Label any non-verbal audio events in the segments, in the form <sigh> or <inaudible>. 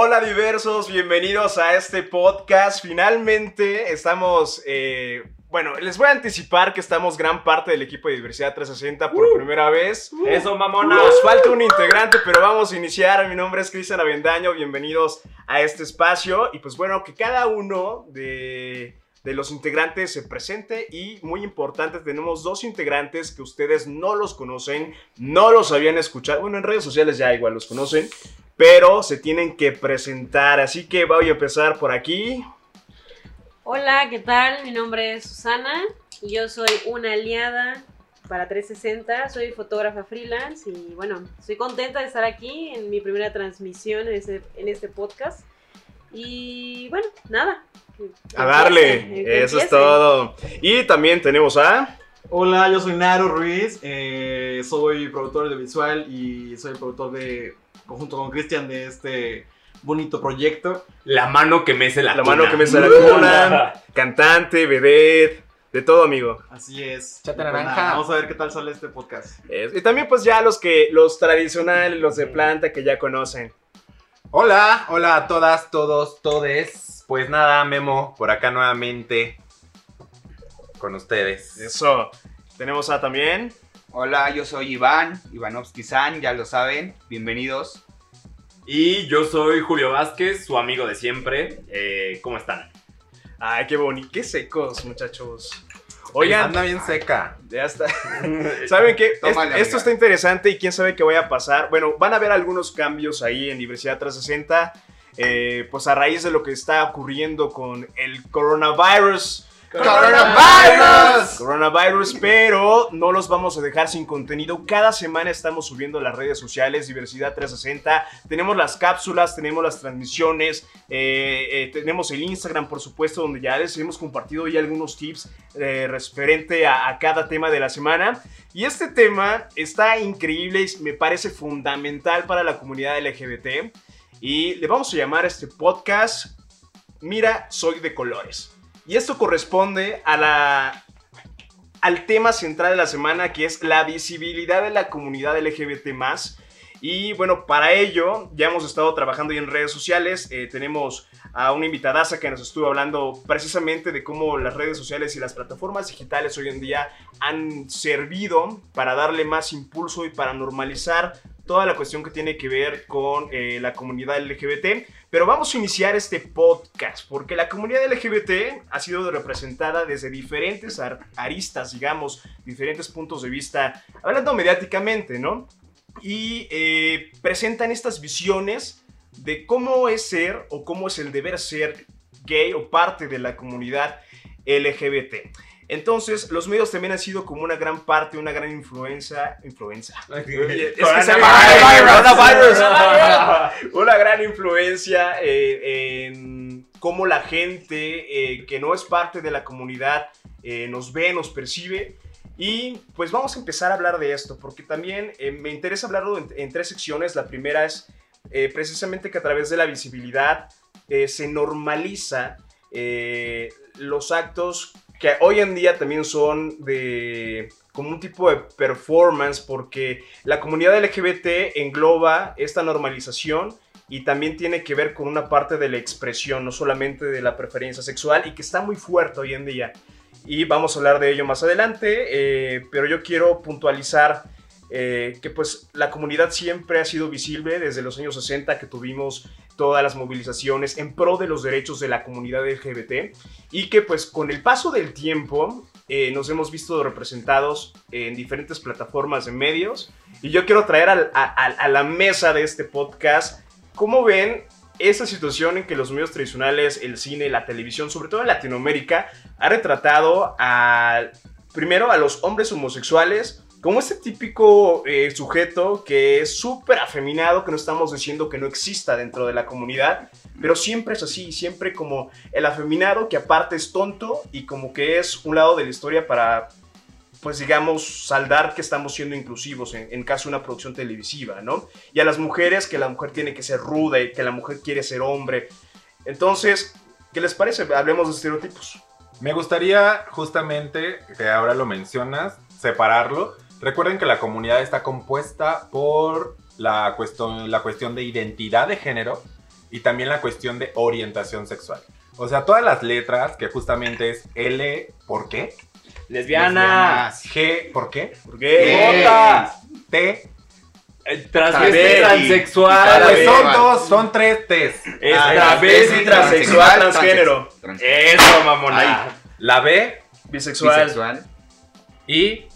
Hola diversos, bienvenidos a este podcast. Finalmente estamos, eh, bueno, les voy a anticipar que estamos gran parte del equipo de Diversidad 360 por primera vez. Eso, mamona. Nos falta un integrante, pero vamos a iniciar. Mi nombre es Cristian Avendaño, bienvenidos a este espacio. Y pues bueno, que cada uno de, de los integrantes se presente. Y muy importante, tenemos dos integrantes que ustedes no los conocen, no los habían escuchado. Bueno, en redes sociales ya igual los conocen, pero se tienen que presentar. Así que voy a empezar por aquí. Hola, ¿qué tal? Mi nombre es Susana y yo soy una aliada para 360. Soy fotógrafa freelance y bueno, estoy contenta de estar aquí en mi primera transmisión en este, en este podcast. Y bueno, nada. A darle, empiece, eso es todo. Y también tenemos a... Hola, yo soy Naro Ruiz, eh, soy productor de visual y soy productor de, conjunto con Cristian, de este bonito proyecto. La mano que mece la La mano que me sale la cuna, <laughs> cantante, vedette, de todo, amigo. Así es. Chata pues naranja. nada, Vamos a ver qué tal sale este podcast. Es- Y también pues ya los que, los tradicionales, los de planta que ya conocen. Hola, hola a todas, todos, todes. Pues nada, Memo, por acá nuevamente con ustedes. Eso. Tenemos a también... Hola, yo soy Iván, Ivanovsky San, ya lo saben, bienvenidos. Y yo soy Julio Vázquez, su amigo de siempre. Eh, ¿Cómo están? Ay, qué bonito, qué secos, muchachos. Oigan, Anda bien seca. ya está. <laughs> ¿Saben qué? Tómale, esto está interesante y quién sabe qué vaya a pasar. Bueno, van a haber algunos cambios ahí en Diversidad 360. eh, pues a raíz de lo que está ocurriendo con el coronavirus. ¡Coronavirus! Coronavirus, pero no los vamos a dejar sin contenido. Cada semana estamos subiendo las redes sociales, Diversidad 360. Tenemos las cápsulas, tenemos las transmisiones, eh, eh, tenemos el Instagram, por supuesto, donde ya les hemos compartido ya algunos tips eh, referente a, a cada tema de la semana. Y este tema está increíble y me parece fundamental para la comunidad LGBT. Y le vamos a llamar a este podcast Mira, soy de colores. Y esto corresponde a la, al tema central de la semana, que es la visibilidad de la comunidad LGBT+. Y bueno, para ello ya hemos estado trabajando en redes sociales. Eh, tenemos a una invitadaza que nos estuvo hablando precisamente de cómo las redes sociales y las plataformas digitales hoy en día han servido para darle más impulso y para normalizar toda la cuestión que tiene que ver con eh, la comunidad LGBT. Pero vamos a iniciar este podcast porque la comunidad LGBT ha sido representada desde diferentes ar- aristas, digamos, diferentes puntos de vista, hablando mediáticamente, ¿no? Y eh, presentan estas visiones de cómo es ser o cómo es el deber ser gay o parte de la comunidad LGBT. Entonces, los medios también han sido como una gran parte, una gran influencia. Influencia. Una gran influencia eh, en cómo la gente eh, que no es parte de la comunidad eh, nos ve, nos percibe. Y pues vamos a empezar a hablar de esto, porque también me interesa hablarlo en, en tres secciones. La primera es precisamente que a través de la visibilidad se normaliza los actos que hoy en día también son de como un tipo de performance porque la comunidad LGBT engloba esta normalización y también tiene que ver con una parte de la expresión, no solamente de la preferencia sexual y que está muy fuerte hoy en día. Y vamos a hablar de ello más adelante, eh, pero yo quiero puntualizar eh, que pues la comunidad siempre ha sido visible desde los años 60 que tuvimos todas las movilizaciones en pro de los derechos de la comunidad LGBT y que pues con el paso del tiempo eh, nos hemos visto representados en diferentes plataformas de medios. Y yo quiero traer a la mesa de este podcast cómo ven esa situación en que los medios tradicionales, el cine, la televisión, sobre todo en Latinoamérica, ha retratado a, primero a los hombres homosexuales como este típico eh, sujeto que es súper afeminado, que no estamos diciendo que no exista dentro de la comunidad, pero siempre es así, siempre como el afeminado que aparte es tonto y como que es un lado de la historia para, pues digamos, saldar que estamos siendo inclusivos en, en caso de una producción televisiva, ¿no? Y a las mujeres que la mujer tiene que ser ruda y que la mujer quiere ser hombre. Entonces, ¿qué les parece? Hablemos de estereotipos. Me gustaría justamente, que ahora lo mencionas, separarlo. Recuerden que la comunidad está compuesta por la cuestión, la cuestión de identidad de género y también la cuestión de orientación sexual. O sea, todas las letras que justamente es L, ¿por qué? Lesbiana. Lesbianas. G, ¿por qué? ¿Por qué? Jota. T. Eh, Transvesti, transexual. Pues son dos, son tres T's. Es Ah, travesti, travesti, transexual, transgénero. Trans- Eso, mamona. La B Bisexual. Bisexual. y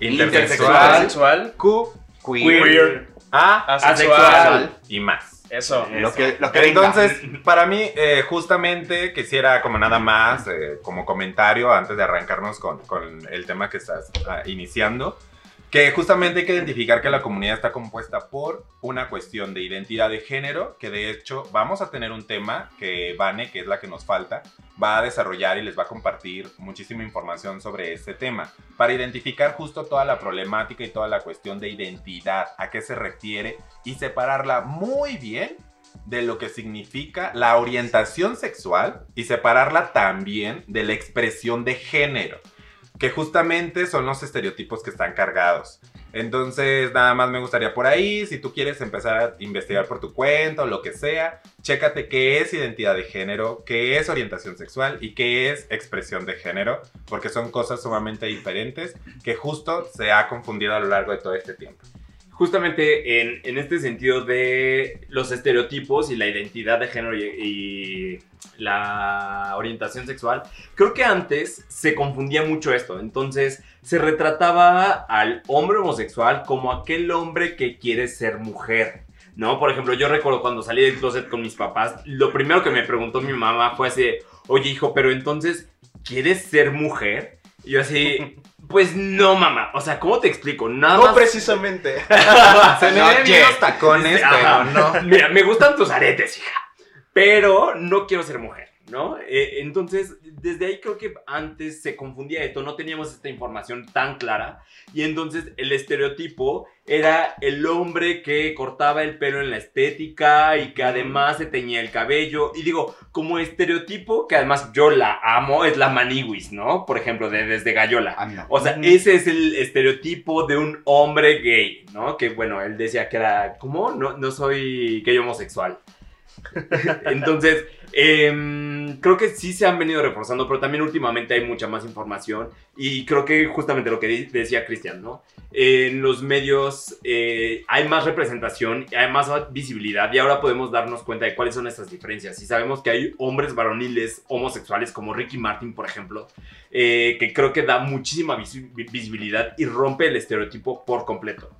Intersexual. intersexual. Q, Queer. Queer. A Asexual. Asexual. y más. Eso. Lo que, lo que venga. Entonces, <laughs> para mí, eh, justamente quisiera como nada más, eh, como comentario, antes de arrancarnos con, con el tema que estás ah, iniciando, que justamente hay que identificar que la comunidad está compuesta por una cuestión de identidad de género, que de hecho vamos a tener un tema que Vane, que es la que nos falta, va a desarrollar y les va a compartir muchísima información sobre este tema, para identificar justo toda la problemática y toda la cuestión de identidad, a qué se refiere y separarla muy bien de lo que significa la orientación sexual y separarla también de la expresión de género, que justamente son los estereotipos que están cargados. Entonces, nada más me gustaría por ahí, si tú quieres empezar a investigar por tu cuenta o lo que sea, chécate qué es identidad de género, qué es orientación sexual y qué es expresión de género, porque son cosas sumamente diferentes que justo se ha confundido a lo largo de todo este tiempo. Justamente en, en este sentido de los estereotipos y la identidad de género y, la orientación sexual, creo que antes se confundía mucho esto. Entonces se retrataba al hombre homosexual como aquel hombre que quiere ser mujer. ¿No? Por ejemplo, yo recuerdo cuando salí del closet con mis papás, lo primero que me preguntó mi mamá fue así, oye hijo, pero entonces, ¿quieres ser mujer? Y yo así, pues no mamá, o sea, ¿cómo te explico? Nada No más... precisamente. <laughs> Se me ven bien los tacones, pero no. Mira, me gustan tus aretes, hija. Pero no quiero ser mujer, ¿no? Eh, entonces, desde ahí creo que antes se confundía esto, no teníamos esta información tan clara. Y entonces el estereotipo era el hombre que cortaba el pelo en la estética y que además se teñía el cabello. Y digo, como estereotipo, que además yo la amo, es la maniwis, ¿no? Por ejemplo, de, desde Gallola. Ah, no. O sea, ese es el estereotipo de un hombre gay, ¿no? Que bueno, él decía que era, ¿cómo? No, no soy gay homosexual. <laughs> Entonces, em, creo que sí se han venido reforzando, pero también últimamente hay mucha más información y creo que justamente lo que decía Cristian, ¿no? En los medios eh, hay más representación, hay más visibilidad y ahora podemos darnos cuenta de cuáles son estas diferencias. Y sabemos que hay hombres varoniles homosexuales como Ricky Martin, por ejemplo, eh, que creo que da muchísima visi- visibilidad y rompe el estereotipo por completo.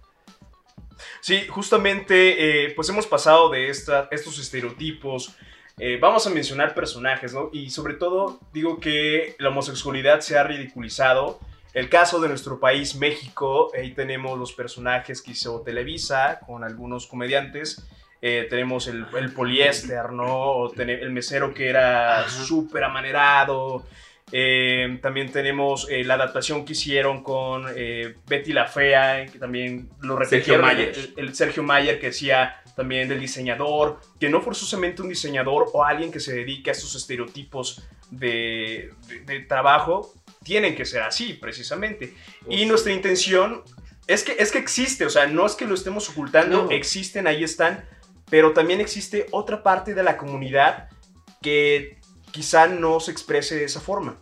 Sí, justamente, eh, pues hemos pasado de esta- estos estereotipos. Eh, vamos a mencionar personajes, ¿no? Y sobre todo, digo que la homosexualidad se ha ridiculizado. El caso de nuestro país, México, ahí tenemos los personajes que hizo Televisa con algunos comediantes. Eh, tenemos el, el poliéster, ¿no? O el mesero que era súper amanerado. Eh, también tenemos eh, la adaptación que hicieron con eh, Betty la Fea, que también lo Sergio repitieron. Mayer. El, el Sergio Mayer que decía también del diseñador, que no forzosamente un diseñador o alguien que se dedique a estos estereotipos de, de- de trabajo tienen que ser así, precisamente. Y nuestra intención es que, es que existe, o sea, no es que lo estemos ocultando, No. existen, ahí están, pero también existe otra parte de la comunidad que quizá no se exprese de esa forma.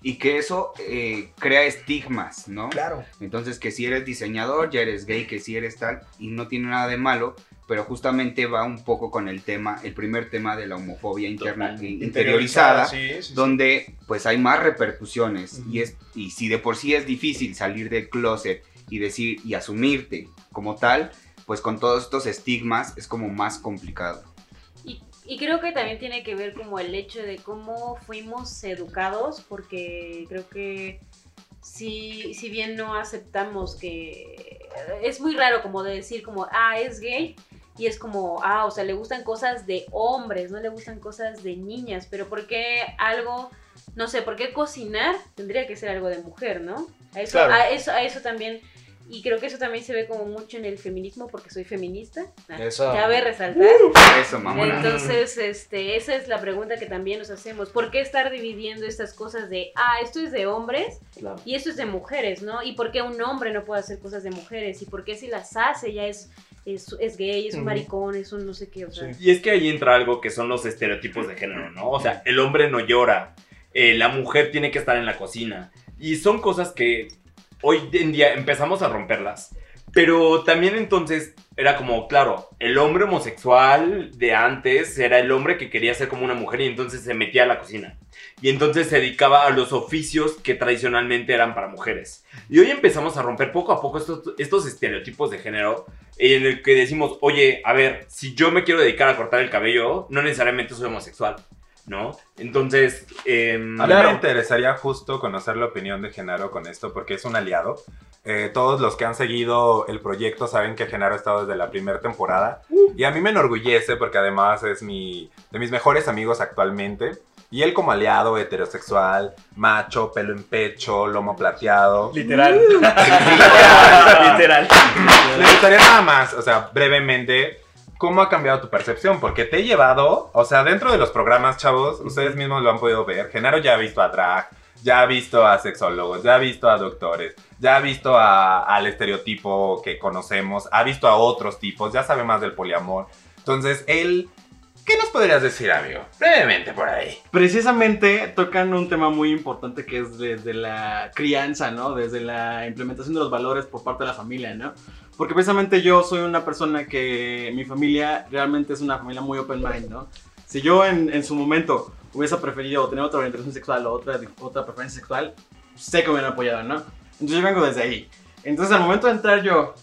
Y que eso eh, crea estigmas, ¿no? Claro. Entonces, que si eres diseñador, ya eres gay, que si eres tal, y no tiene nada de malo, pero justamente va un poco con el tema, el primer tema de la homofobia interna, Totalmente. interiorizada, sí, sí, sí. donde pues hay más repercusiones y, es, y si de por sí es difícil salir del closet y decir y asumirte como tal, pues con todos estos estigmas es como más complicado. Y, creo que también tiene que ver como el hecho de cómo fuimos educados, porque creo que si, si bien no aceptamos que es muy raro como de decir como, ah, es gay, y es como, ah, o sea, le gustan cosas de hombres, no le gustan cosas de niñas, pero ¿por qué algo, no sé, por qué cocinar tendría que ser algo de mujer, ¿no? A eso, Claro. a eso, a eso también, y creo que eso también se ve como mucho en el feminismo, porque soy feminista, Ah, Eso. cabe resaltar. Eso, mamona. Entonces, este, esa es la pregunta que también nos hacemos. ¿Por qué estar dividiendo estas cosas de, ah, esto es de hombres y esto es de mujeres, ¿no? ¿Y por qué un hombre no puede hacer cosas de mujeres? ¿Y por qué si las hace ya es es, es gay, es un maricón, es un no sé qué, o sea. Sí. Y es que ahí entra algo que son los estereotipos de género, ¿no? O sea, el hombre no llora, eh, la mujer tiene que estar en la cocina. Y son cosas que hoy en día empezamos a romperlas. Pero también entonces era como, claro, el hombre homosexual de antes era el hombre que quería ser como una mujer y entonces se metía a la cocina. Y entonces se dedicaba a los oficios que tradicionalmente eran para mujeres. Y hoy empezamos a romper poco a poco estos, estos estereotipos de género en el que decimos, oye, a ver, si yo me quiero dedicar a cortar el cabello, no necesariamente soy homosexual, ¿no? Entonces, em, A mí Claro. me interesaría justo conocer la opinión de Genaro con esto, porque es un aliado. Eh, todos los que han seguido el proyecto saben que Genaro ha estado desde la primera temporada. Y a mí me enorgullece porque además es mi, de mis mejores amigos actualmente. Y él como aliado heterosexual, macho, pelo en pecho, lomo plateado. Literal. <laughs> <laughs> Literal. Me gustaría nada más, o sea, brevemente, ¿cómo ha cambiado tu percepción? Porque te he llevado, o sea, dentro de los programas, chavos, ustedes mismos lo han podido ver. Genaro ya ha visto a drag, ya ha visto a sexólogos, ya ha visto a doctores, ya ha visto a- al estereotipo que conocemos, ha visto a otros tipos, ya sabe más del poliamor. Entonces, él, ¿qué nos podrías decir, amigo? Brevemente por ahí. Precisamente tocan un tema muy importante que es desde la crianza, ¿no? Desde la implementación de los valores por parte de la familia, ¿no? Porque precisamente yo soy una persona que mi familia realmente es una familia muy open mind, ¿no? Si yo en, en su momento hubiese preferido tener otra orientación sexual o otra, otra preferencia sexual, sé que me hubieran apoyado, ¿no? Entonces yo vengo desde ahí. Entonces al momento de entrar yo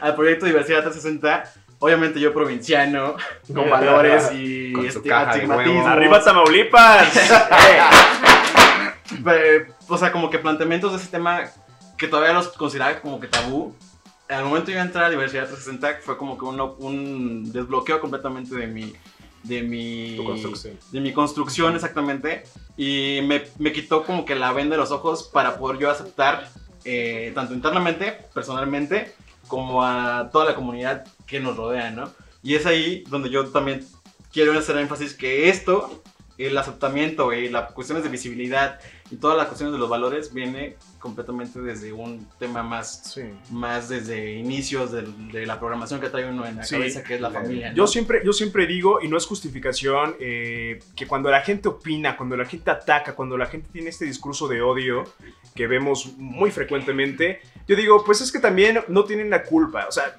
al proyecto Diversidad 360, obviamente yo provinciano, con valores y Con su esti- caja de estigmatismos. huevos. Arriba Tamaulipas. Eh, o sea, como que planteamientos de ese tema que todavía los consideraba como que tabú. Al momento de entrar a Diversidad 360 fue como que un, un desbloqueo completamente de mi... De mi, construcción. de mi construcción exactamente y me, me quitó como que la venda de los ojos para poder yo aceptar eh, tanto internamente, personalmente, como a toda la comunidad que nos rodea, ¿no? Y es ahí donde yo también quiero hacer énfasis que esto, el aceptamiento y las cuestiones de visibilidad y todas las cuestiones de los valores viene completamente desde un tema más, Sí. más desde inicios del- de la programación que trae uno en la Sí. cabeza, que es la familia. ¿no? Yo siempre, yo siempre digo, y no es justificación, eh, que cuando la gente opina, cuando la gente ataca, cuando la gente tiene este discurso de odio que vemos muy frecuentemente, yo digo, pues es que también no tienen la culpa. O sea,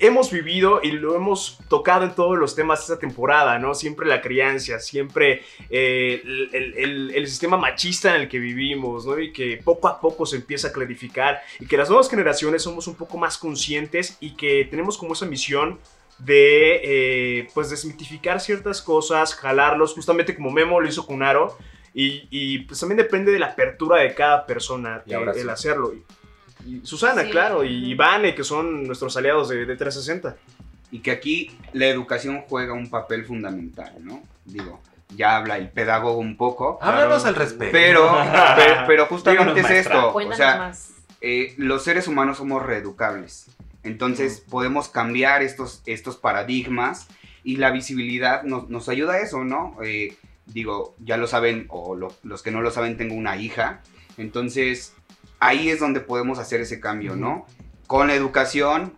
hemos vivido y lo hemos tocado en todos los temas esta temporada, ¿no? Siempre la crianza, siempre eh, el, el- el- el sistema machista en el que vivimos, ¿no? Y que poco a poco se empieza a clarificar y que las nuevas generaciones somos un poco más conscientes y que tenemos como esa misión de, eh, pues, desmitificar ciertas cosas, jalarlos, justamente como Memo lo hizo con Aro. Y, y, pues también depende de la apertura de cada persona Y el sí. hacerlo. Y, Susana, Sí. claro, y. Ivane, que son nuestros aliados de, de 360. Y que aquí la educación juega un papel fundamental, ¿no? Digo, ya habla el pedagogo un poco, Háblanos al respecto. pero, <laughs> pero, pero justamente Díganos, es esto. O Cuéntanos sea, más. eh, los seres humanos somos reeducables. Entonces podemos cambiar estos, estos paradigmas y la visibilidad nos, nos ayuda a eso, ¿no? Eh, digo, ya lo saben, o lo- los que no lo saben, tengo una hija. Entonces ahí es donde podemos hacer ese cambio, ¿no? Con la educación,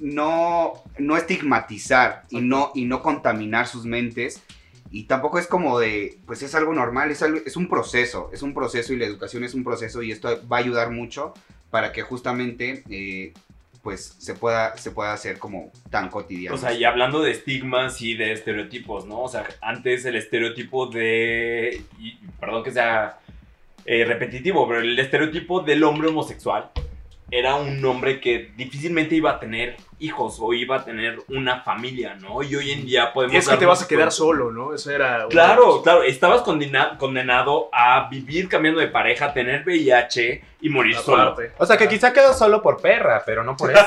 no, no estigmatizar y no, y no contaminar sus mentes. Y tampoco es como de, pues es algo normal, es, algo- es un proceso, es un proceso y la educación es un proceso y esto va a ayudar mucho para que justamente eh, pues se pueda, se pueda hacer como tan cotidiano. O sea, y hablando de estigmas y de estereotipos, ¿no? O sea, antes el estereotipo de. y perdón que sea eh, repetitivo, pero el estereotipo del hombre homosexual era un hombre que difícilmente iba a tener hijos o iba a tener una familia, ¿no? Y hoy en día podemos. Y es que te vas a quedar solo, ¿no? Eso era... Claro, claro, estabas condena- condenado a vivir cambiando de pareja, tener VIH y morir solo. O sea, que quizá quedó solo por perra, pero no por <laughs> eso.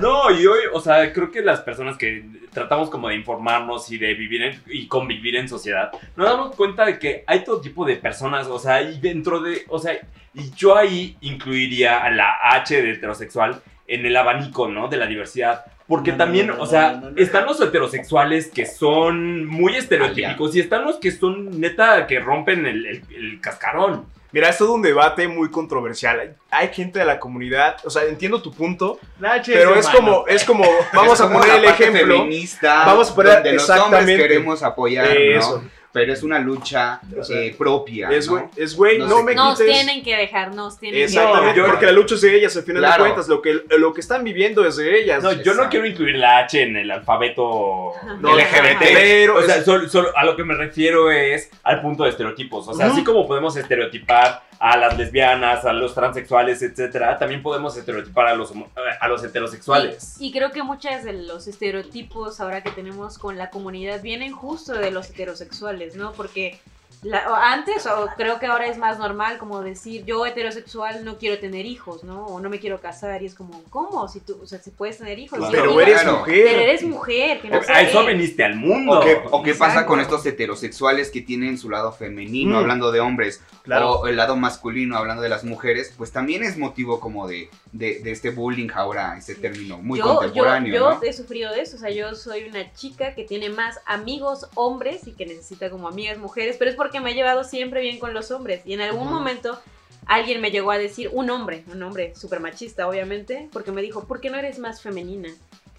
No, y hoy, o sea, creo que las personas que tratamos como de informarnos y de vivir en- y convivir en sociedad, nos damos cuenta de que hay todo tipo de personas, o sea, y dentro de, o sea, y yo ahí incluiría a la H de heterosexual en el abanico, ¿no? De la diversidad. Porque No, también, no, no, o sea, no, no, no. están los heterosexuales que son muy estereotípicos y están los que son neta que rompen el, el- el cascarón. Mira, es todo un debate muy controversial. Hay- Hay gente de la comunidad, o sea, entiendo tu punto, pero es como, es como, <laughs> vamos Es a poner la el parte ejemplo. feminista, Vamos a poner- donde los hombres exactamente. queremos apoyar, Eso. ¿no? Pero es una lucha O sea, eh, propia, Es ¿no? güey, es güey, No no, sé. me Nos quites. tienen que dejar, nos tienen Exactamente, que yo- dejar. porque la lucha es de ellas, al final Claro. de cuentas, lo que, lo que están viviendo es de ellas. No, yo no quiero incluir la H en el alfabeto No, LGBT. pero o sea, es- solo, solo a lo que me refiero es al punto de estereotipos. O sea, así como podemos estereotipar a las lesbianas, a los transexuales, etcétera, también podemos estereotipar a los, a los heterosexuales. Y, y creo que muchos de los estereotipos ahora que tenemos con la comunidad vienen justo de los heterosexuales, ¿no? Porque la- o antes, o creo que ahora es más normal como decir, yo heterosexual no quiero tener hijos, ¿no? O no me quiero casar. Y es como, ¿cómo? Si tú, o sea, si puedes tener hijos. Claro. si pero eres Claro. mujer. pero eres mujer, que no a eso viniste al mundo. O qué, o qué pasa con estos heterosexuales que tienen su lado femenino, Mm. hablando de hombres, Claro. o el lado masculino, hablando de las mujeres, pues también es motivo como de, de, de este bullying ahora, ese término muy yo, yo, contemporáneo, yo ¿no? he sufrido de eso, o sea, yo soy una chica que tiene más amigos hombres y que necesita como amigas mujeres, pero es porque me he llevado siempre bien con los hombres y en algún momento alguien me llegó a decir, un hombre, un hombre súper machista obviamente, porque me dijo, ¿por qué no eres más femenina?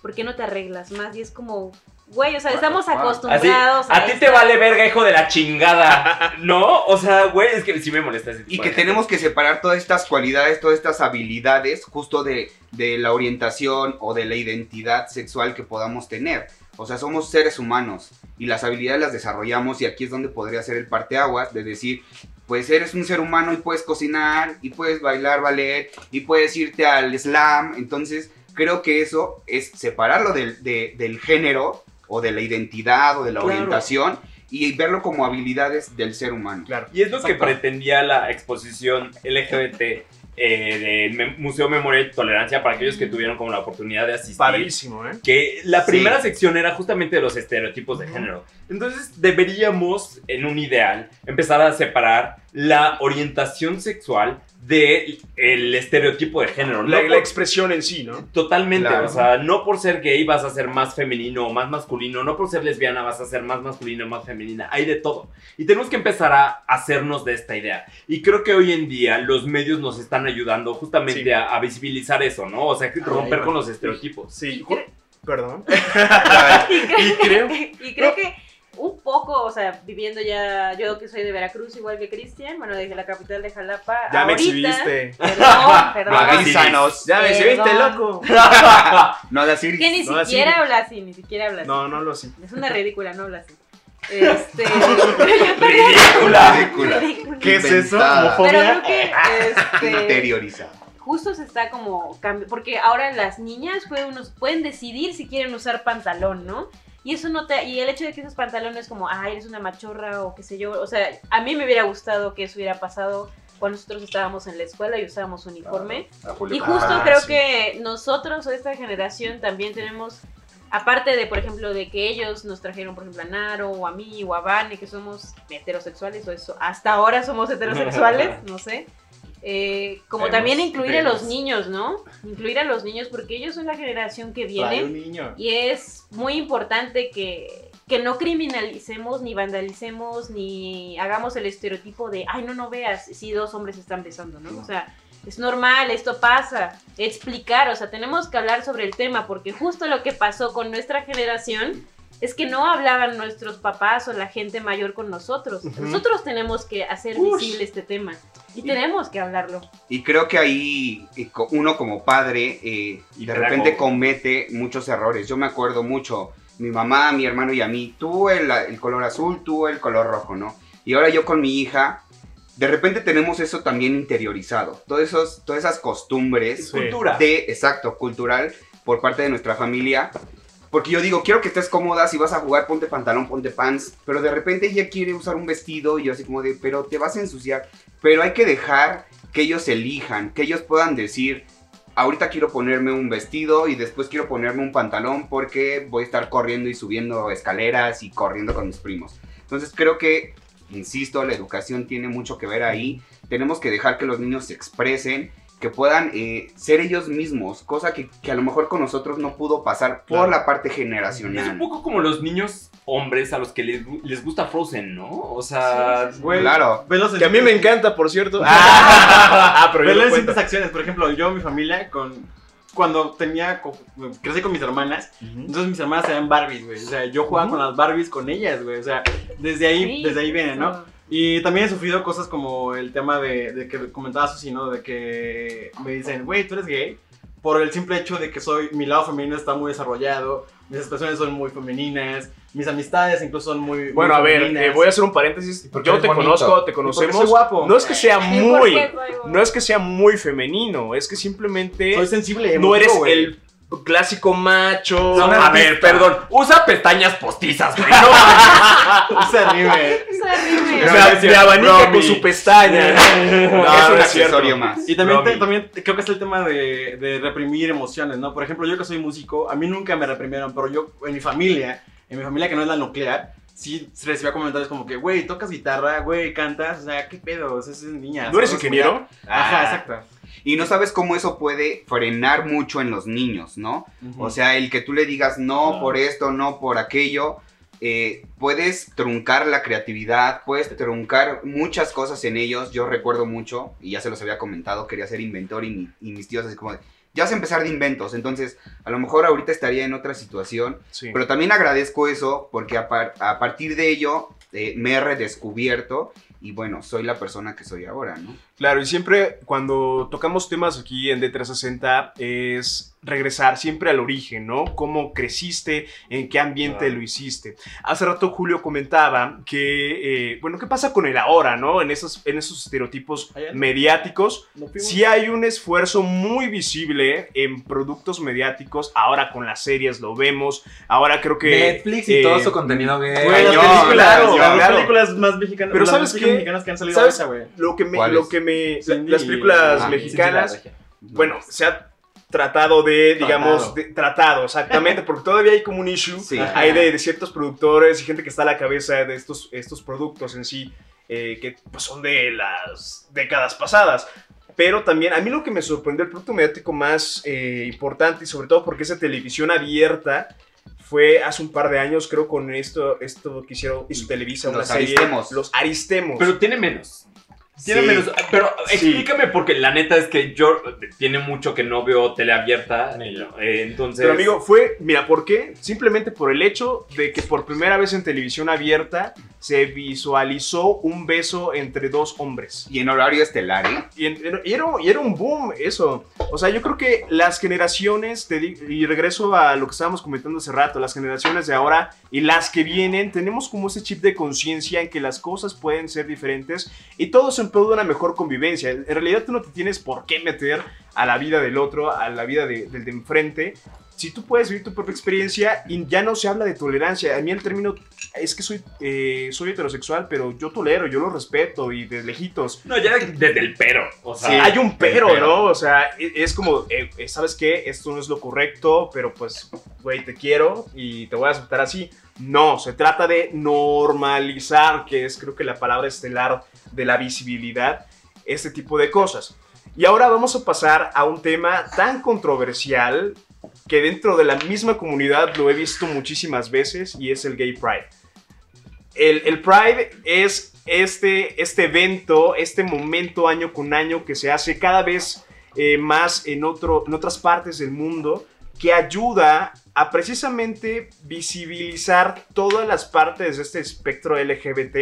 ¿Por qué no te arreglas más? Y es como, güey, o sea, estamos? Así, acostumbrados a ti te vale verga, hijo de la chingada. <laughs> ¿No? O sea, güey, es que sí me molesta ese tipo Y de que gente. tenemos que separar todas estas cualidades, todas estas habilidades justo de, de la orientación o de la identidad sexual que podamos tener. O sea, somos seres humanos y las habilidades las desarrollamos y aquí es donde podría ser el parteaguas de decir, pues eres un ser humano y puedes cocinar y puedes bailar ballet y puedes irte al slam. Entonces, creo que eso es separarlo del, de- del género o de la identidad o de la Claro. orientación y verlo como habilidades del ser humano. Claro. Y es lo que pretendía la exposición LGBT eh, del Museo Memoria y Tolerancia para aquellos que tuvieron como la oportunidad de asistir. Padrísimo, ¿eh? Que la Sí. primera sección era justamente de los estereotipos de género. Entonces deberíamos, en un ideal, empezar a separar la orientación sexual del el estereotipo de género. La, No la por- expresión en sí, ¿no? Totalmente, Claro. o sea, no por ser gay vas a ser más femenino o más masculino, no por ser lesbiana vas a ser más masculino o más femenina, hay de todo. Y tenemos que empezar a hacernos de esta idea. Y creo que hoy en día los medios nos están ayudando justamente Sí. a, a visibilizar eso, ¿no? O sea, que romper con los estereotipos. Sí. Perdón. <laughs> y creo- <laughs> y creo que un poco, o sea, viviendo ya, yo que soy de Veracruz, igual que Cristian, bueno, desde la capital de Jalapa. Ya me exhibiste. Perdón. Ya me exhibiste, loco. <laughs> No hagas iris. Que ni No, siquiera así. habla así, ni siquiera habla así. No, no lo sé. Es una <laughs> ridícula, no habla así. Este. <laughs> ¡Ridícula! Ridícula. ridícula. ¿Qué es eso? Inventada. Pero ¿Homofobia? creo que este, Interiorizada. justo se está como porque ahora las niñas pueden, unos- pueden decidir si quieren usar pantalón, ¿no? Y eso no te y el hecho de que esos pantalones como, ah, eres una machorra o qué sé yo, o sea, a mí me hubiera gustado que eso hubiera pasado cuando nosotros estábamos en la escuela y usábamos uniforme. Y justo Ah, creo sí. que nosotros o esta generación también tenemos, aparte de, por ejemplo, de que ellos nos trajeron, por ejemplo, a Naro o a mí o a Vane, que somos heterosexuales o eso, hasta ahora somos heterosexuales, <laughs> no sé. Eh, como Vemos, también incluir a los niños, ¿no? Incluir a los niños porque ellos son la generación que viene niño. y es muy importante que, que no criminalicemos, ni vandalicemos, ni hagamos el estereotipo de, ay, no, no veas si dos hombres están besando, ¿no? O sea, es normal, esto pasa. Explicar, o sea, tenemos que hablar sobre el tema, porque justo lo que pasó con nuestra generación es que no hablaban nuestros papás o la gente mayor con nosotros. Nosotros tenemos que hacer Ush. visible este tema y tenemos que hablarlo. Y creo que ahí eh, uno como padre eh, Y de repente comete muchos errores. Yo me acuerdo mucho, mi mamá, mi hermano y a mí, tú el, el color azul, tú el color rojo, ¿no? Y ahora yo con mi hija, de repente tenemos eso también interiorizado. Todos esos, todas esas costumbres Sí. Cultura. de, exacto, cultural por parte de nuestra familia. Porque yo digo, quiero que estés cómoda, si vas a jugar, ponte pantalón, ponte pants. Pero de repente ella quiere usar un vestido y yo así como de, pero te vas a ensuciar. Pero hay que dejar que ellos elijan, que ellos puedan decir, ahorita quiero ponerme un vestido y después quiero ponerme un pantalón porque voy a estar corriendo y subiendo escaleras y corriendo con mis primos. Entonces creo que, insisto, la educación tiene mucho que ver ahí. Tenemos que dejar que los niños se expresen que puedan eh, ser ellos mismos, cosa que, que a lo mejor con nosotros no pudo pasar por Claro. la parte Es generacional. un poco como los niños hombres a los que les, les gusta Frozen, ¿no? O sea, Sí, sí, sí. Güey, Claro. velos Que a mí me encanta, por cierto. Ah, <laughs> pero yo Verlo no en simples acciones. Por ejemplo, yo, mi familia, con cuando tenía, crecí con mis hermanas, entonces mis hermanas eran Barbies, güey. O sea, yo jugaba con las Barbies con ellas, güey. O sea, desde ahí, Sí, desde ahí viene, ¿no? Y también he sufrido cosas como el tema de, de que comentaba Susi, ¿no? De que me dicen, güey, tú eres gay. Por el simple hecho de que soy, mi lado femenino está muy desarrollado, mis expresiones son muy femeninas, mis amistades incluso son muy. muy Bueno, a ver, eh, voy a hacer un paréntesis. porque Yo te bonito. conozco, te conocemos. soy guapo. No es que sea muy, no es que sea muy femenino, es que simplemente Soy sensible. no eres el clásico macho. No, a ver, perdón. Usa pestañas postizas, güey. No, <laughs> Se rime. Es horrible. O sea, cierto, abanica Romy. con su pestaña. <laughs> No, es un accesorio más. Y también, te- también creo que es el tema de, de reprimir emociones, ¿no? Por ejemplo, yo que soy músico, a mí nunca me reprimieron, pero yo en mi familia, en mi familia que no es la nuclear, sí recibía comentarios como que, güey, tocas guitarra, güey, cantas, o sea, ¿qué pedo? O sea, es niña. ¿No eres ingeniero? Ajá, Ah. exacto. Y no sabes cómo eso puede frenar mucho en los niños, ¿no? O sea, el que tú le digas no por esto, no por aquello, eh, puedes truncar la creatividad, puedes truncar muchas cosas en ellos. Yo recuerdo mucho, y ya se los había comentado, quería ser inventor y, mi- y mis tíos así como, de, ya vas a empezar de inventos, entonces a lo mejor ahorita estaría en otra situación, Sí. pero también agradezco eso porque a, par- a partir de ello eh, me he redescubierto y bueno, soy la persona que soy ahora, ¿no? Claro, y siempre cuando tocamos temas aquí en D360 es regresar siempre al origen, ¿no? Cómo creciste, en qué ambiente lo hiciste. Hace rato Julio comentaba que, eh, bueno, ¿qué pasa con el ahora, ¿no? En esos, en esos estereotipos mediáticos. No Sí hay un esfuerzo muy visible en productos mediáticos. Ahora con las series lo vemos. Ahora creo que... Netflix y eh, todo su contenido gay. Las Cañón, películas, claro, las películas más mexicanas, Pero las ¿sabes más qué? mexicanas que han salido ¿Sabes? güey. Lo que me... Lo que me las y- películas mexicanas... Bueno, se ha tratado de, digamos, Tratado. de- tratado, exactamente, porque todavía hay como un issue Sí. hay de, de ciertos productores y gente que está a la cabeza de estos, estos productos en sí, eh, que pues, son de las décadas pasadas. Pero también, a mí lo que me sorprendió, el producto mediático más eh, importante, y sobre todo porque esa televisión abierta, fue hace un par de años, creo, con esto, esto que hicieron, hizo Televisa, una Los serie. Aristemos. Los Aristemos. Pero tiene menos. Tiene Sí. menos. Pero Sí. explícame, porque la neta es que yo tiene mucho que no veo tele abierta. eh, entonces. Pero amigo, fue, mira, ¿por qué? Simplemente por el hecho de que por primera vez en televisión abierta se visualizó un beso entre dos hombres. Y en horario estelar, ¿eh? Y, en- y era, y era un boom eso. O sea, yo creo que las generaciones, te di- y regreso a lo que estábamos comentando hace rato, las generaciones de ahora y las que vienen, tenemos como ese chip de conciencia en que las cosas pueden ser diferentes y todo es en pro de una mejor convivencia. En realidad tú no te tienes por qué meter a la vida del otro, a la vida de- del de enfrente. Si tú puedes vivir tu propia experiencia y ya no se habla de tolerancia. A mí el término es que soy, eh, soy heterosexual, pero yo tolero, yo lo respeto y de lejitos. No, ya desde el pero. O sea, Sí. Hay un pero, pero. ¿no? O sea, e- es como, eh, ¿sabes qué? Esto no es lo correcto, pero pues, güey, te quiero y te voy a aceptar así. No, se trata de normalizar, que es creo que la palabra estelar de la visibilidad, este tipo de cosas. Y ahora vamos a pasar a un tema tan controversial que dentro de la misma comunidad lo he visto muchísimas veces y es el Gay Pride. El, el Pride es este, este evento, este momento año con año que se hace cada vez eh, más en, otro, en otras partes del mundo que ayuda a precisamente visibilizar todas las partes de este espectro LGBT.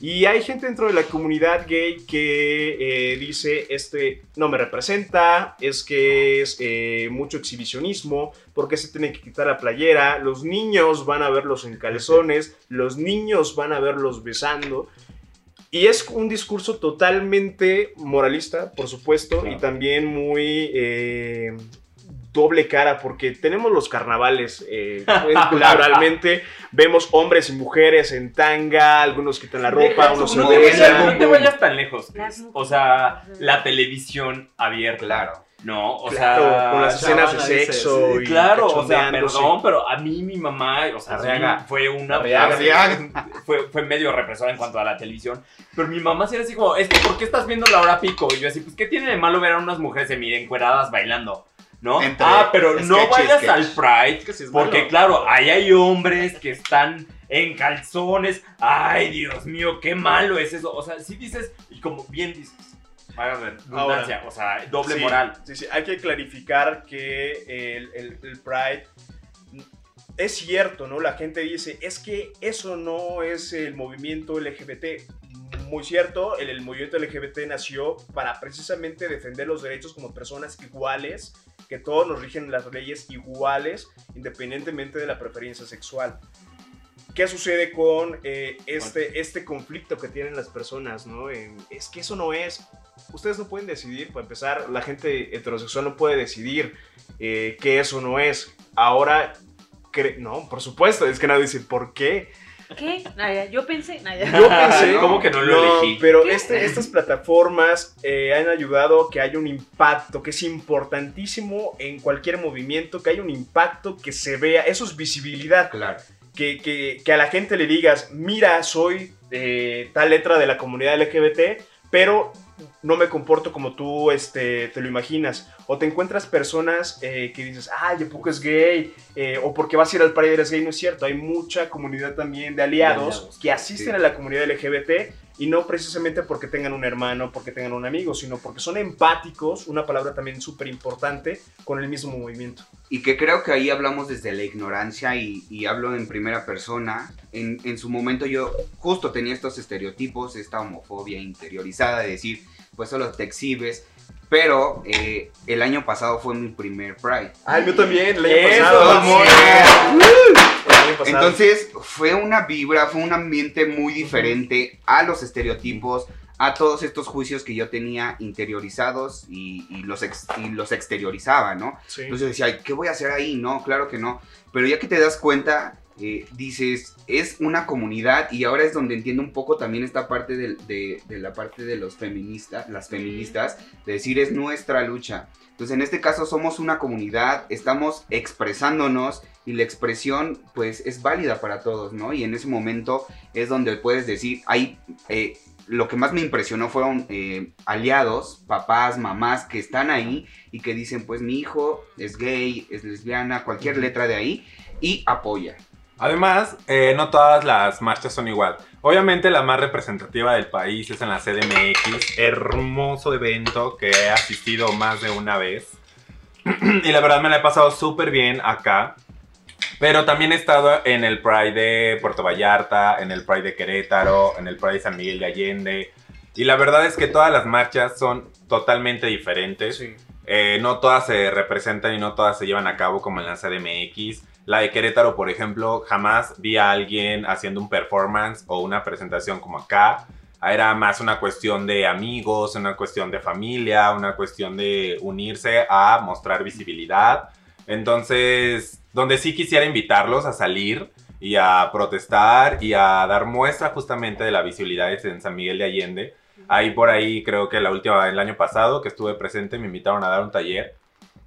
Y hay gente dentro de la comunidad gay que eh, dice, este no me representa, es que es eh, mucho exhibicionismo, porque se tiene que quitar la playera, los niños van a verlos en calzones, los niños van a verlos besando. Y es un discurso totalmente moralista, por supuesto, Claro. y también muy eh, doble cara, porque tenemos los carnavales eh, <laughs> culturalmente, vemos hombres y mujeres en tanga, algunos quitan la ropa, Deja unos se no, te vayas, no te vayas tan lejos. Chris. O sea, la televisión abierta. Claro. No, o Claro, sea. con las escenas de sexo Sí, y claro, o sea, perdón, pero a mí mi mamá, o sea, Arriaga. fue una Arriaga. fue, fue medio represora en cuanto a la televisión. Pero mi mamá sí era así como, es que, ¿por qué estás viendo la hora pico? Y yo así, pues, ¿qué tiene de malo ver a unas mujeres encueradas bailando? ¿No? Entre ah, pero no sketch vayas sketch. al Pride Es que sí es porque malo. claro, ahí hay hombres que están en calzones. Ay, Dios mío, qué malo es eso. O sea, sí dices, y como bien dices, vaya redundancia, o sea, doble Sí, moral. Sí, sí, hay que clarificar que el, el- el Pride es cierto, ¿no? La gente dice, es que eso no es el movimiento LGBT. Muy cierto, el, el movimiento LGBT nació para precisamente defender los derechos como personas iguales, que todos nos rigen las leyes iguales, independientemente de la preferencia sexual. ¿Qué sucede con eh, este, este conflicto que tienen las personas, no? Es que eso no es. Ustedes no pueden decidir, para empezar, la gente heterosexual no puede decidir eh, que eso no es. Ahora, no, por supuesto, es que nadie dice, ¿por qué? ¿Qué? Naya, yo pensé. Naya. Yo pensé, <laughs> ¿Cómo que no lo elegí? Pero este- estas plataformas eh, han ayudado a que haya un impacto que es importantísimo en cualquier movimiento, que haya un impacto que se vea, eso es visibilidad Claro. que, que- que a la gente le digas, mira, soy eh, tal letra de la comunidad LGBT, pero no me comporto como tú este, te lo imaginas. O te encuentras personas eh, que dices, ay, ¿a poco es gay? Eh, o porque vas a ir al Pride eres gay, no es cierto. Hay mucha comunidad también de aliados, aliados, que asisten sí. a la comunidad LGBT y no precisamente porque tengan un hermano, porque tengan un amigo, sino porque son empáticos, una palabra también súper importante, con el mismo movimiento. Y que creo que ahí hablamos desde la ignorancia y, y hablo en primera persona. En, en su momento yo justo tenía estos estereotipos, esta homofobia interiorizada de decir, pues solo te exhibes. Pero eh, el año pasado fue mi primer Pride. Ah, el mío también, el año Eso, pasado. vamos. El año pasado. Entonces fue una vibra, fue un ambiente muy diferente a los estereotipos, a todos estos juicios que yo tenía interiorizados y, y los, ex- y los exteriorizaba, ¿no? Sí. Entonces decía, "Ay, ¿qué voy a hacer ahí? No, claro que no. Pero ya que te das cuenta, eh, dices, es una comunidad y ahora es donde entiendo un poco también esta parte del- de, de la parte de los feministas, las feministas, de decir, es nuestra lucha. Entonces en este caso somos una comunidad, estamos expresándonos y la expresión pues es válida para todos, ¿no? Y en ese momento es donde puedes decir, hay... eh, lo que más me impresionó fueron eh, aliados, papás, mamás que están ahí y que dicen, pues mi hijo es gay, es lesbiana, cualquier letra de ahí, y apoya. Además, eh, no todas las marchas son igual. Obviamente la más representativa del país es en la CDMX, hermoso evento que he asistido más de una vez. <clears throat> y la verdad me la he pasado súper bien acá. Pero también he estado en el Pride de Puerto Vallarta, en el Pride de Querétaro, en el Pride de San Miguel de Allende. Y la verdad es que todas las marchas son totalmente diferentes. Sí. Eh, no todas se representan y no todas se llevan a cabo como en la CDMX. La de Querétaro, por ejemplo, jamás vi a alguien haciendo un performance o una presentación como acá. Era más una cuestión de amigos, una cuestión de familia, una cuestión de unirse a mostrar visibilidad. Entonces, donde sí quisiera invitarlos a salir y a protestar y a dar muestra justamente de la visibilidad es en San Miguel de Allende. Ahí por ahí creo que la última, el año pasado que estuve presente me invitaron a dar un taller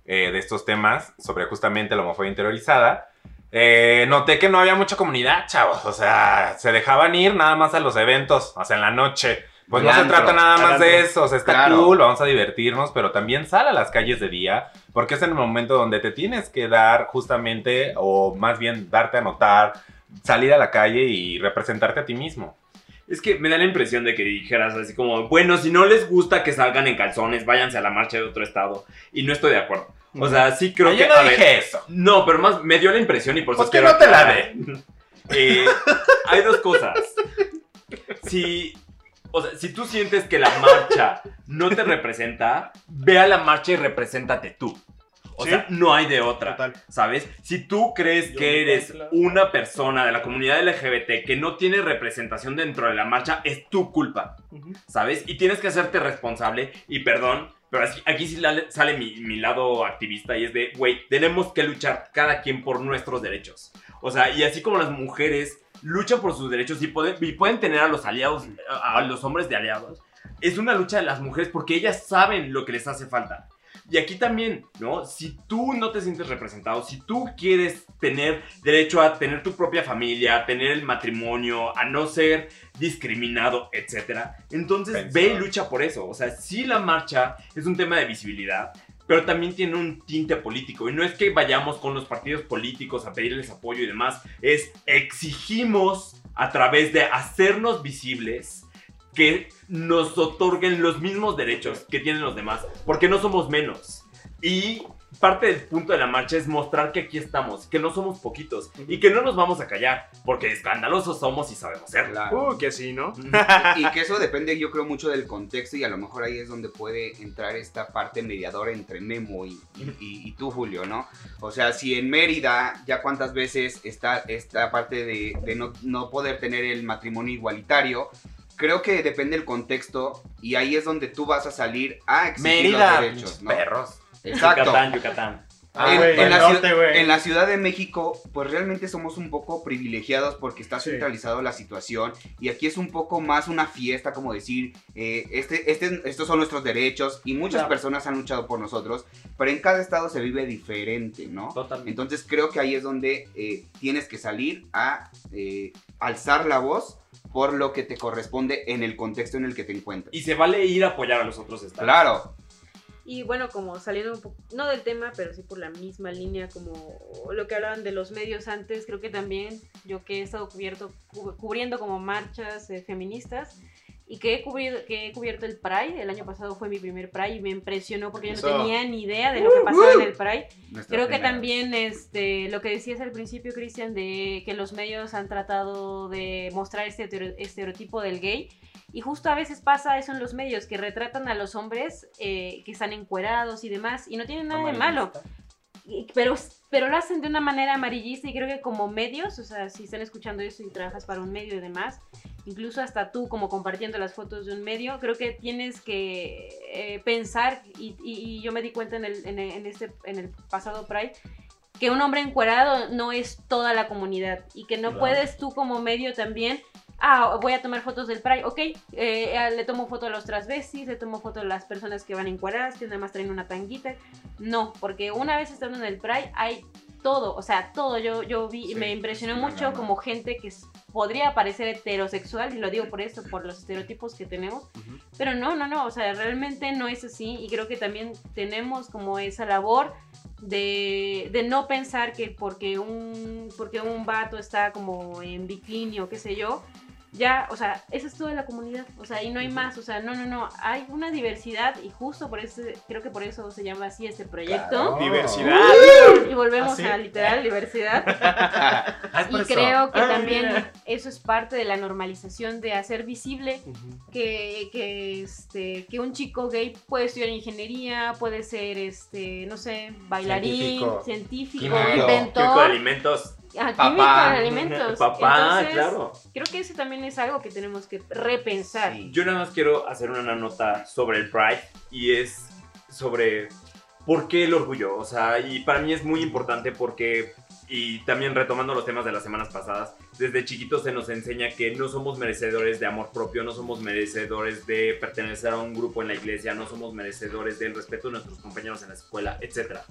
eh, de estos temas sobre justamente la homofobia interiorizada. Eh, noté que no había mucha comunidad, chavos. O sea, se dejaban ir nada más a los eventos, o sea, en la noche. Pues no se trata nada más de eso, o sea, está Claro. cool, vamos a divertirnos, pero también sal a las calles de día, porque es en el momento donde te tienes que dar justamente, o más bien darte a notar, salir a la calle y representarte a ti mismo. Es que me da la impresión de que dijeras así como, bueno, si no les gusta que salgan en calzones, váyanse a la marcha de otro estado. Y no estoy de acuerdo. O sea, sí creo Yo que... no a ver, dije eso. No, pero más me dio la impresión y por eso Pues que no te la aclarar. <laughs> Eh, hay dos cosas. Si, o sea, si tú sientes que la marcha no te representa, ve a la marcha y represéntate tú. O Sí. sea, no hay de otra. Total. ¿Sabes? Si tú crees Yo que eres una persona de la comunidad LGBT que no tiene representación dentro de la marcha, es tu culpa. ¿sabes? Y tienes que hacerte responsable. Y perdón, pero aquí sí sale mi, mi lado activista y es de, güey, tenemos que luchar cada quien por nuestros derechos. O sea, y así como las mujeres luchan por sus derechos y pueden, y pueden tener a los aliados, a los hombres de aliados, es una lucha de las mujeres porque ellas saben lo que les hace falta. Y aquí también, ¿no? Si tú no te sientes representado, si tú quieres tener derecho a tener tu propia familia, a tener el matrimonio, a no ser discriminado, etcétera, entonces ve y lucha por eso. O sea, sí la marcha es un tema de visibilidad, pero también tiene un tinte político. Y no es que vayamos con los partidos políticos a pedirles apoyo y demás, es exigimos a través de hacernos visibles que nos otorguen los mismos derechos que tienen los demás, porque no somos menos. Y parte del punto de la marcha es mostrar que aquí estamos, que no somos poquitos y que no nos vamos a callar, porque escandalosos somos y sabemos serlo. Claro. Uh, que sí, ¿no? y que eso depende, yo creo, mucho del contexto y a lo mejor ahí es donde puede entrar esta parte mediadora entre Memo y, y- y- y tú, Julio, ¿no? O sea, si en Mérida ya cuántas veces está esta parte de, de no, no poder tener el matrimonio igualitario, creo que depende del contexto y ahí es donde tú vas a salir a exigir los derechos, ¿no? perros. Exacto. Yucatán, Yucatán. Ah, en, güey, en la norte, ciu- güey. en la Ciudad de México, pues realmente somos un poco privilegiados porque está Sí. centralizado la situación y aquí es un poco más una fiesta, como decir, eh, este, este, estos son nuestros derechos y muchas Claro. personas han luchado por nosotros, pero en cada estado se vive diferente, ¿no? Totalmente. Entonces creo que ahí es donde eh, tienes que salir a eh, alzar la voz por lo que te corresponde en el contexto en el que te encuentras. Y se vale ir a apoyar a los otros estados. Claro, Y bueno, como saliendo un poco, no del tema, pero sí por la misma línea, como lo que hablaban de los medios antes, creo que también yo que he estado cubierto, cu- cubriendo como marchas eh, feministas y que he, cubrido, que he cubierto el Pride, el año pasado fue mi primer Pride y me impresionó porque yo no tenía ni idea de lo que pasaba en el Pride. nuestra Creo que también este, lo que decías al principio, Cristian, de que los medios han tratado de mostrar este estereotipo del gay. Y justo a veces pasa eso en los medios, que retratan a los hombres eh, que están encuerados y demás, y no tienen nada de malo. Y- Pero, pero lo hacen de una manera amarillista y creo que como medios, o sea, si están escuchando eso y trabajas para un medio y demás, incluso hasta tú como compartiendo las fotos de un medio, creo que tienes que eh, pensar, y, y- y yo me di cuenta en el, en, el- en este, en el pasado Pride, que un hombre encuerado no es toda la comunidad y que no Claro. puedes tú como medio también, ah, voy a tomar fotos del Pride, ok, eh, le tomo foto a los transvestis, le tomo foto a las personas que van encueradas, que nada más traen una tanguita, no, porque una vez estando en el Pride hay todo, o sea, todo, yo, yo vi y Sí, me impresionó sí, mucho como gente que podría parecer heterosexual, y lo digo por eso, por los estereotipos que tenemos, Ujú. pero no, no, no, o sea, realmente no es así y creo que también tenemos como esa labor de, de no pensar que porque un, porque un vato está como en bikini o qué sé yo, ya, o sea, esa es toda la comunidad, o sea, y no hay más, o sea, no, no, no, hay una diversidad y justo por eso, creo que por eso se llama así este proyecto. Claro. Diversidad. Y volvemos a literal diversidad. <laughs> Ah, Y creo que Ah, también mira. eso es parte de la normalización de hacer visible que, que, este, que un chico gay puede estudiar ingeniería, puede ser, este, no sé, bailarín, Científico. científico. Químico de inventor, alimentos. Papá. de alimentos. <laughs> Papá, Entonces, claro. Creo que eso también es algo que tenemos que repensar. Sí. Yo nada más quiero hacer una nota sobre el Pride y es sobre por qué el orgullo. O sea, y para mí es muy importante porque, y también retomando los temas de las semanas pasadas, desde chiquitos se nos enseña que no somos merecedores de amor propio, no somos merecedores de pertenecer a un grupo en la iglesia, no somos merecedores del respeto de nuestros compañeros en la escuela, etc.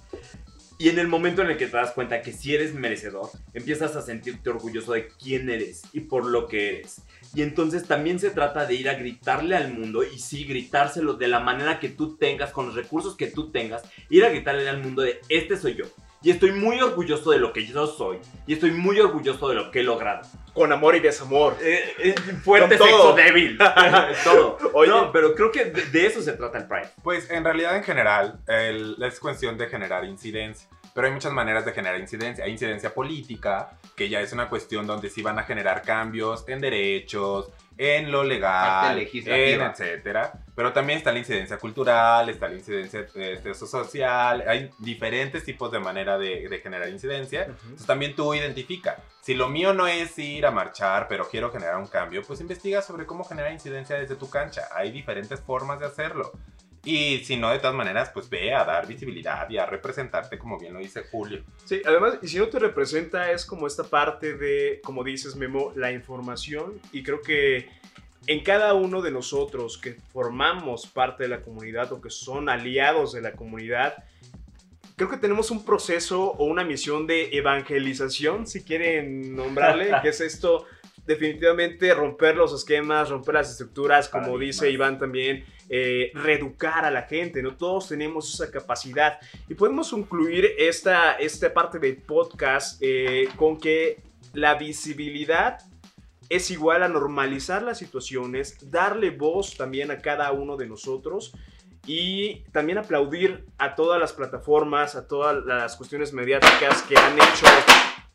Y en el momento en el que te das cuenta que si eres merecedor, empiezas a sentirte orgulloso de quién eres y por lo que eres. Y entonces también se trata de ir a gritarle al mundo y sí, gritárselo de la manera que tú tengas, con los recursos que tú tengas, ir a gritarle al mundo de este soy yo. Y estoy muy orgulloso de lo que yo soy. Y estoy muy orgulloso de lo que he logrado. Con amor y desamor. Eh, eh, fuerte Con sexo todo. débil. <laughs> todo. Oye. No, pero creo que de, de eso se trata el Pride. Pues en realidad en general el- es cuestión de generar incidencia. Pero hay muchas maneras de generar incidencia. Hay incidencia política, que ya es una cuestión donde sí van a generar cambios en derechos, en lo legal, en etcétera. Pero también está la incidencia cultural, está la incidencia este, social. Hay diferentes tipos de manera de, de generar incidencia. Entonces también tú identifica. Si lo mío no es ir a marchar, pero quiero generar un cambio, pues investiga sobre cómo generar incidencia desde tu cancha. Hay diferentes formas de hacerlo. Y si no, de todas maneras, pues ve a dar visibilidad y a representarte, como bien lo dice Julio. Sí, además, y si no te representa, es como esta parte de, como dices, Memo, la información. Y creo que en cada uno de nosotros que formamos parte de la comunidad o que son aliados de la comunidad, creo que tenemos un proceso o una misión de evangelización, si quieren nombrarle, <laughs> que es esto definitivamente romper los esquemas, romper las estructuras, como dice Iván también, eh, reeducar a la gente, ¿no? Todos tenemos esa capacidad y podemos concluir esta, esta parte del podcast eh, con que la visibilidad es igual a normalizar las situaciones, darle voz también a cada uno de nosotros y también aplaudir a todas las plataformas, a todas las cuestiones mediáticas que han hecho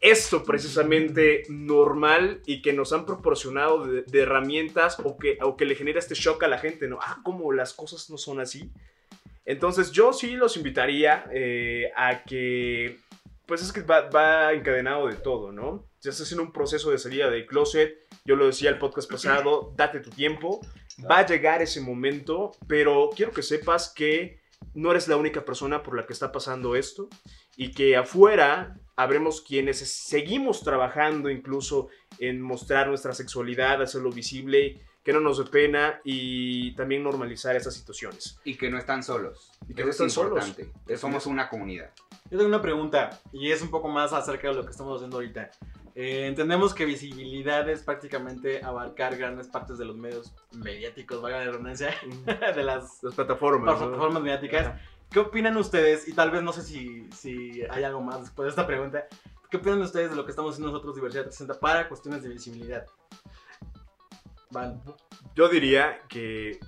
esto precisamente normal y que nos han proporcionado de, herramientas o que, o que le genera este shock a la gente, ¿no? Ah, como las cosas no son así. Entonces yo sí los invitaría eh, a que, pues es que va, encadenado de todo, ¿no? Ya estás en un proceso de salida de closet, yo lo decía el podcast pasado, date tu tiempo, va a llegar ese momento, pero quiero que sepas que no eres la única persona por la que está pasando esto y que afuera habremos quienes seguimos trabajando incluso en mostrar nuestra sexualidad, hacerlo visible, que no nos dé pena y también normalizar esas situaciones. Y que no están solos. Y que Eso no es están solos. importante. Que somos una comunidad. Yo tengo una pregunta y es un poco más acerca de lo que estamos haciendo ahorita. Eh, entendemos que visibilidad es prácticamente abarcar grandes partes de los medios mediáticos, valga la redundancia, <laughs> de las Las plataformas. ¿no? plataformas mediáticas. ¿Qué opinan ustedes? Y tal vez no sé si, si hay algo más después de esta pregunta. ¿Qué opinan ustedes de lo que estamos haciendo nosotros, Diversidad 360, para cuestiones de visibilidad? Yo diría que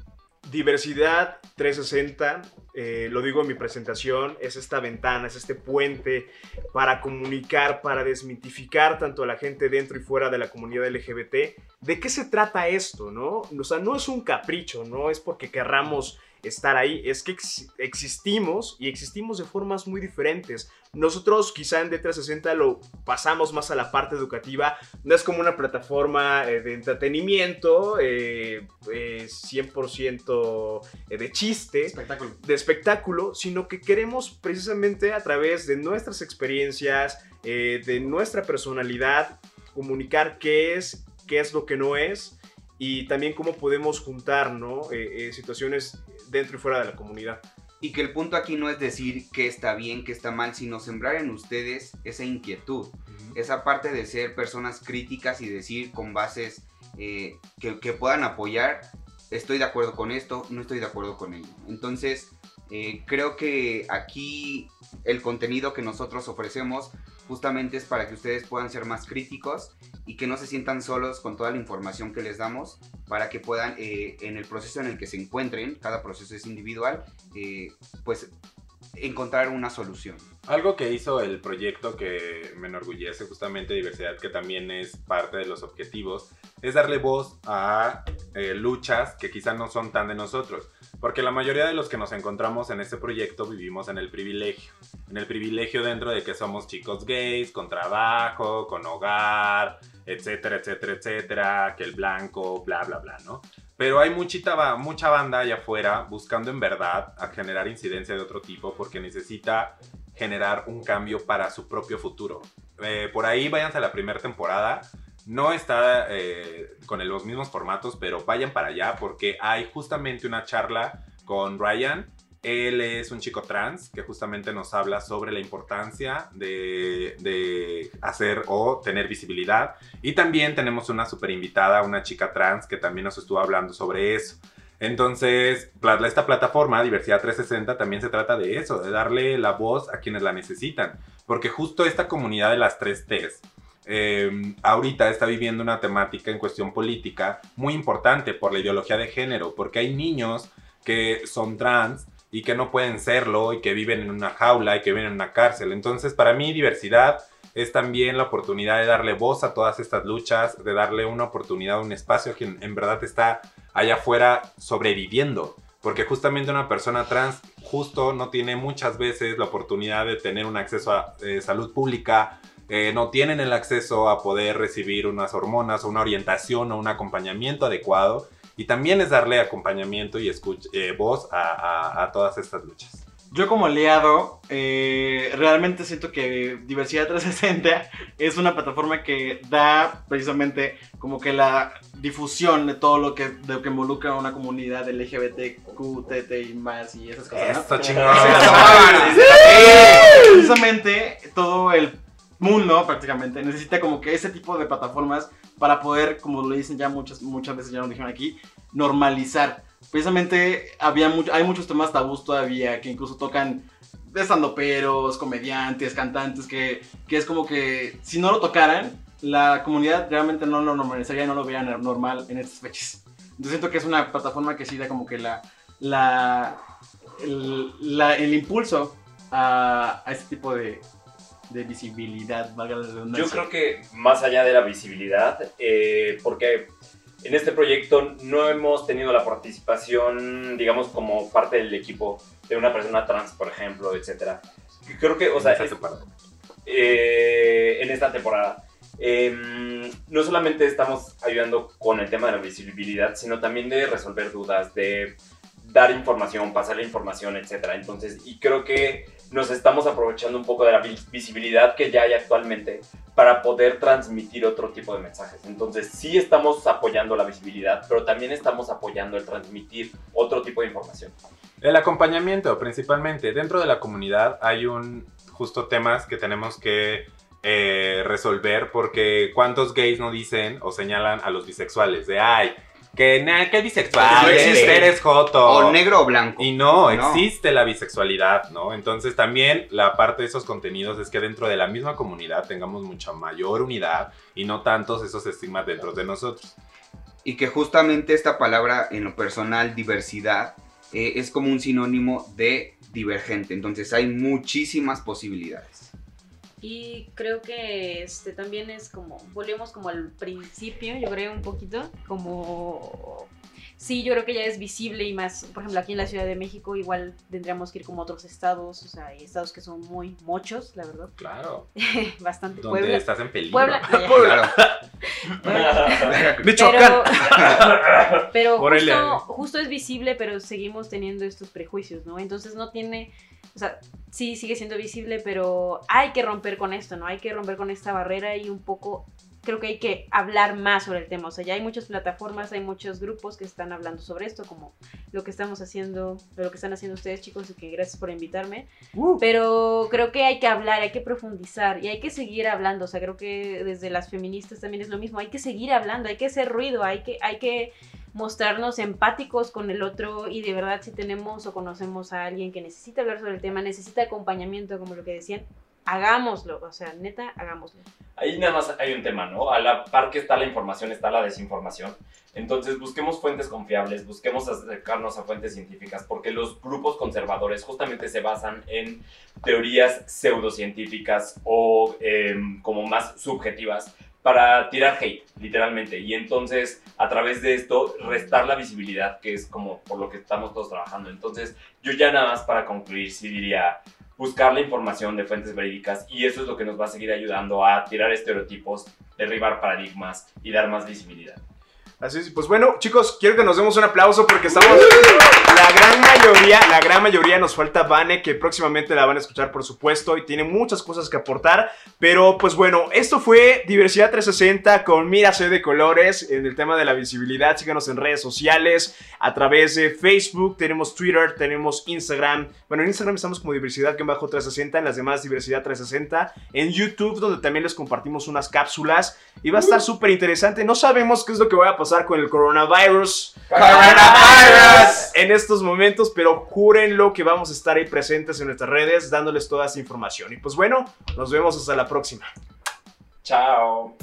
diversidad 360, eh, lo digo en mi presentación, es esta ventana, es este puente para comunicar, para desmitificar tanto a la gente dentro y fuera de la comunidad LGBT. ¿De qué se trata esto, no? O sea, no es un capricho, no es porque querramos estar ahí, es que ex- existimos y existimos de formas muy diferentes. Nosotros quizá en D360 lo pasamos más a la parte educativa, no es como una plataforma eh, de entretenimiento, eh, eh, 100% de chiste, Espectáculo. de espectáculo, sino que queremos precisamente a través de nuestras experiencias, eh, de nuestra personalidad, comunicar qué es, qué es lo que no es y también cómo podemos juntar ¿no? Eh, eh, situaciones dentro y fuera de la comunidad. Y que el punto aquí no es decir qué está bien, qué está mal, sino sembrar en ustedes esa inquietud, esa parte de ser personas críticas y decir con bases eh, que, que puedan apoyar, estoy de acuerdo con esto, no estoy de acuerdo con ello. Entonces, creo que aquí el contenido que nosotros ofrecemos justamente es para que ustedes puedan ser más críticos y que no se sientan solos con toda la información que les damos para que puedan eh, en el proceso en el que se encuentren, cada proceso es individual, eh, pues encontrar una solución. Algo que hizo el proyecto que me enorgullece justamente diversidad, que también es parte de los objetivos, es darle voz a eh, luchas que quizás no son tan de nosotros. Porque la mayoría de los que nos encontramos en este proyecto vivimos en el privilegio. En el privilegio dentro de que somos chicos gays, con trabajo, con hogar, etcétera, etcétera, etcétera, que el blanco, bla, bla, bla, ¿no? Pero hay muchita, mucha banda allá afuera buscando en verdad a generar incidencia de otro tipo porque necesita generar un cambio para su propio futuro. Eh, por ahí váyanse a la primera temporada. No está eh, con los mismos formatos, pero vayan para allá porque hay justamente una charla con Ryan. Él es un chico trans que justamente nos habla sobre la importancia de, de hacer o tener visibilidad. Y también tenemos una super invitada, una chica trans que también nos estuvo hablando sobre eso. Entonces, esta plataforma, Diversidad 360, también se trata de eso, de darle la voz a quienes la necesitan. Porque justo esta comunidad de las tres Ts, eh, ahorita está viviendo una temática en cuestión política muy importante por la ideología de género, porque hay niños que son trans y que no pueden serlo y que viven en una jaula y que viven en una cárcel. Entonces, para mí, diversidad es también la oportunidad de darle voz a todas estas luchas, de darle una oportunidad, un espacio a quien en verdad está allá afuera sobreviviendo. Porque justamente una persona trans justo no tiene muchas veces la oportunidad de tener un acceso a eh, salud pública, eh, no tienen el acceso a poder recibir unas hormonas o una orientación o un acompañamiento adecuado. Y también es darle acompañamiento y escuch- eh, voz a, a- a todas estas luchas. Yo como aliado, eh, realmente siento que Diversidad 360 es una plataforma que da precisamente como que la difusión de todo lo que, de lo que involucra a una comunidad LGBTQ, TT y más y esas cosas. ¿no? Esto <laughs> precisamente todo el mundo prácticamente necesita como que ese tipo de plataformas para poder, como lo dicen ya muchas, muchas veces ya lo dijeron aquí, normalizar. Precisamente había mucho, hay muchos temas tabús todavía que incluso tocan de peros, comediantes, cantantes, que, que es como que si no lo tocaran, la comunidad realmente no lo normalizaría, no lo vería normal en estas fechas. Entonces siento que es una plataforma que sí da como que la, la, el, el impulso a, a este tipo de, de visibilidad, valga la redundancia. Yo creo que más allá de la visibilidad, eh, porque en este proyecto no hemos tenido la participación, digamos, como parte del equipo de una persona trans, por ejemplo, etcétera. Creo que, o sea, Esa es- temporada. eh, en esta temporada. Em, no solamente estamos ayudando con el tema de la visibilidad, sino también de resolver dudas, de dar información, pasar la información, etc. Entonces, y creo que nos estamos aprovechando un poco de la vi- visibilidad que ya hay actualmente para poder transmitir otro tipo de mensajes. Entonces, sí estamos apoyando la visibilidad, pero también estamos apoyando el transmitir otro tipo de información. El acompañamiento, principalmente. Dentro de la comunidad hay un justo temas que tenemos que eh, resolver porque cuántos gays no dicen o señalan a los bisexuales de ay, que, na, que bisexual, No existe. eres joto. O negro o blanco. Y no, No. existe la bisexualidad, ¿no? Entonces también la parte de esos contenidos es que dentro de la misma comunidad tengamos mucha mayor unidad y no tantos esos estigmas dentro de nosotros. Y que justamente esta palabra, en lo personal, diversidad, eh, es como un sinónimo de divergente. Entonces hay muchísimas posibilidades. Y creo que este también es como, volvemos como al principio, yo creo un poquito, como, sí, yo creo que ya es visible y más, por ejemplo, aquí en la Ciudad de México igual tendríamos que ir como a otros estados, o sea, hay estados que son muy mochos, la verdad, Claro. <laughs> bastante Puebla. estás en peligro. Puebla, Claro. <laughs> Puebla. <laughs> Michoacán. Pero, justo, justo es visible, pero seguimos teniendo estos prejuicios, ¿no? Entonces no tiene, o sea, sí sigue siendo visible, pero hay que romper con esto, ¿no? Hay que romper con esta barrera y un poco, creo que hay que hablar más sobre el tema. O sea, ya hay muchas plataformas, hay muchos grupos que están hablando sobre esto, como lo que estamos haciendo, lo que están haciendo ustedes, chicos, y que gracias por invitarme. Pero creo que hay que hablar, hay que profundizar y hay que seguir hablando. O sea, creo que desde las feministas también es lo mismo. Hay que seguir hablando, hay que hacer ruido, hay que, hay que mostrarnos empáticos con el otro y de verdad si tenemos o conocemos a alguien que necesita hablar sobre el tema, necesita acompañamiento, como lo que decían, hagámoslo. O sea, neta, hagámoslo. Ahí nada más hay un tema, ¿no? A la par que está la información, está la desinformación. Entonces busquemos fuentes confiables, busquemos acercarnos a fuentes científicas, porque los grupos conservadores justamente se basan en teorías pseudocientíficas o em, como más subjetivas para tirar hate, literalmente. Y entonces, a través de esto, restar la visibilidad, que es como por lo que estamos todos trabajando. Entonces, yo ya nada más para concluir, sí diría, buscar la información de fuentes verídicas y eso es lo que nos va a seguir ayudando a tirar estereotipos, derribar paradigmas y dar más visibilidad. Así es, pues bueno, chicos, quiero que nos demos un aplauso porque estamos. La gran mayoría, la gran mayoría nos falta Vane, que próximamente la van a escuchar, por supuesto, y tiene muchas cosas que aportar. Pero, pues bueno, esto fue Diversidad 360 con Mírase de Colores en el tema de la visibilidad. Síganos en redes sociales, a través de Facebook, tenemos Twitter, tenemos Instagram. Bueno, en Instagram estamos como Diversidad-360, en las demás Diversidad 360. En YouTube, donde también les compartimos unas cápsulas. Y va a estar súper interesante. No sabemos qué es lo que va a pasar con el coronavirus. ¡Coronavirus! En estos momentos, pero júrenlo que vamos a estar ahí presentes en nuestras redes dándoles toda esa información. Y pues bueno, nos vemos hasta la próxima. Chao.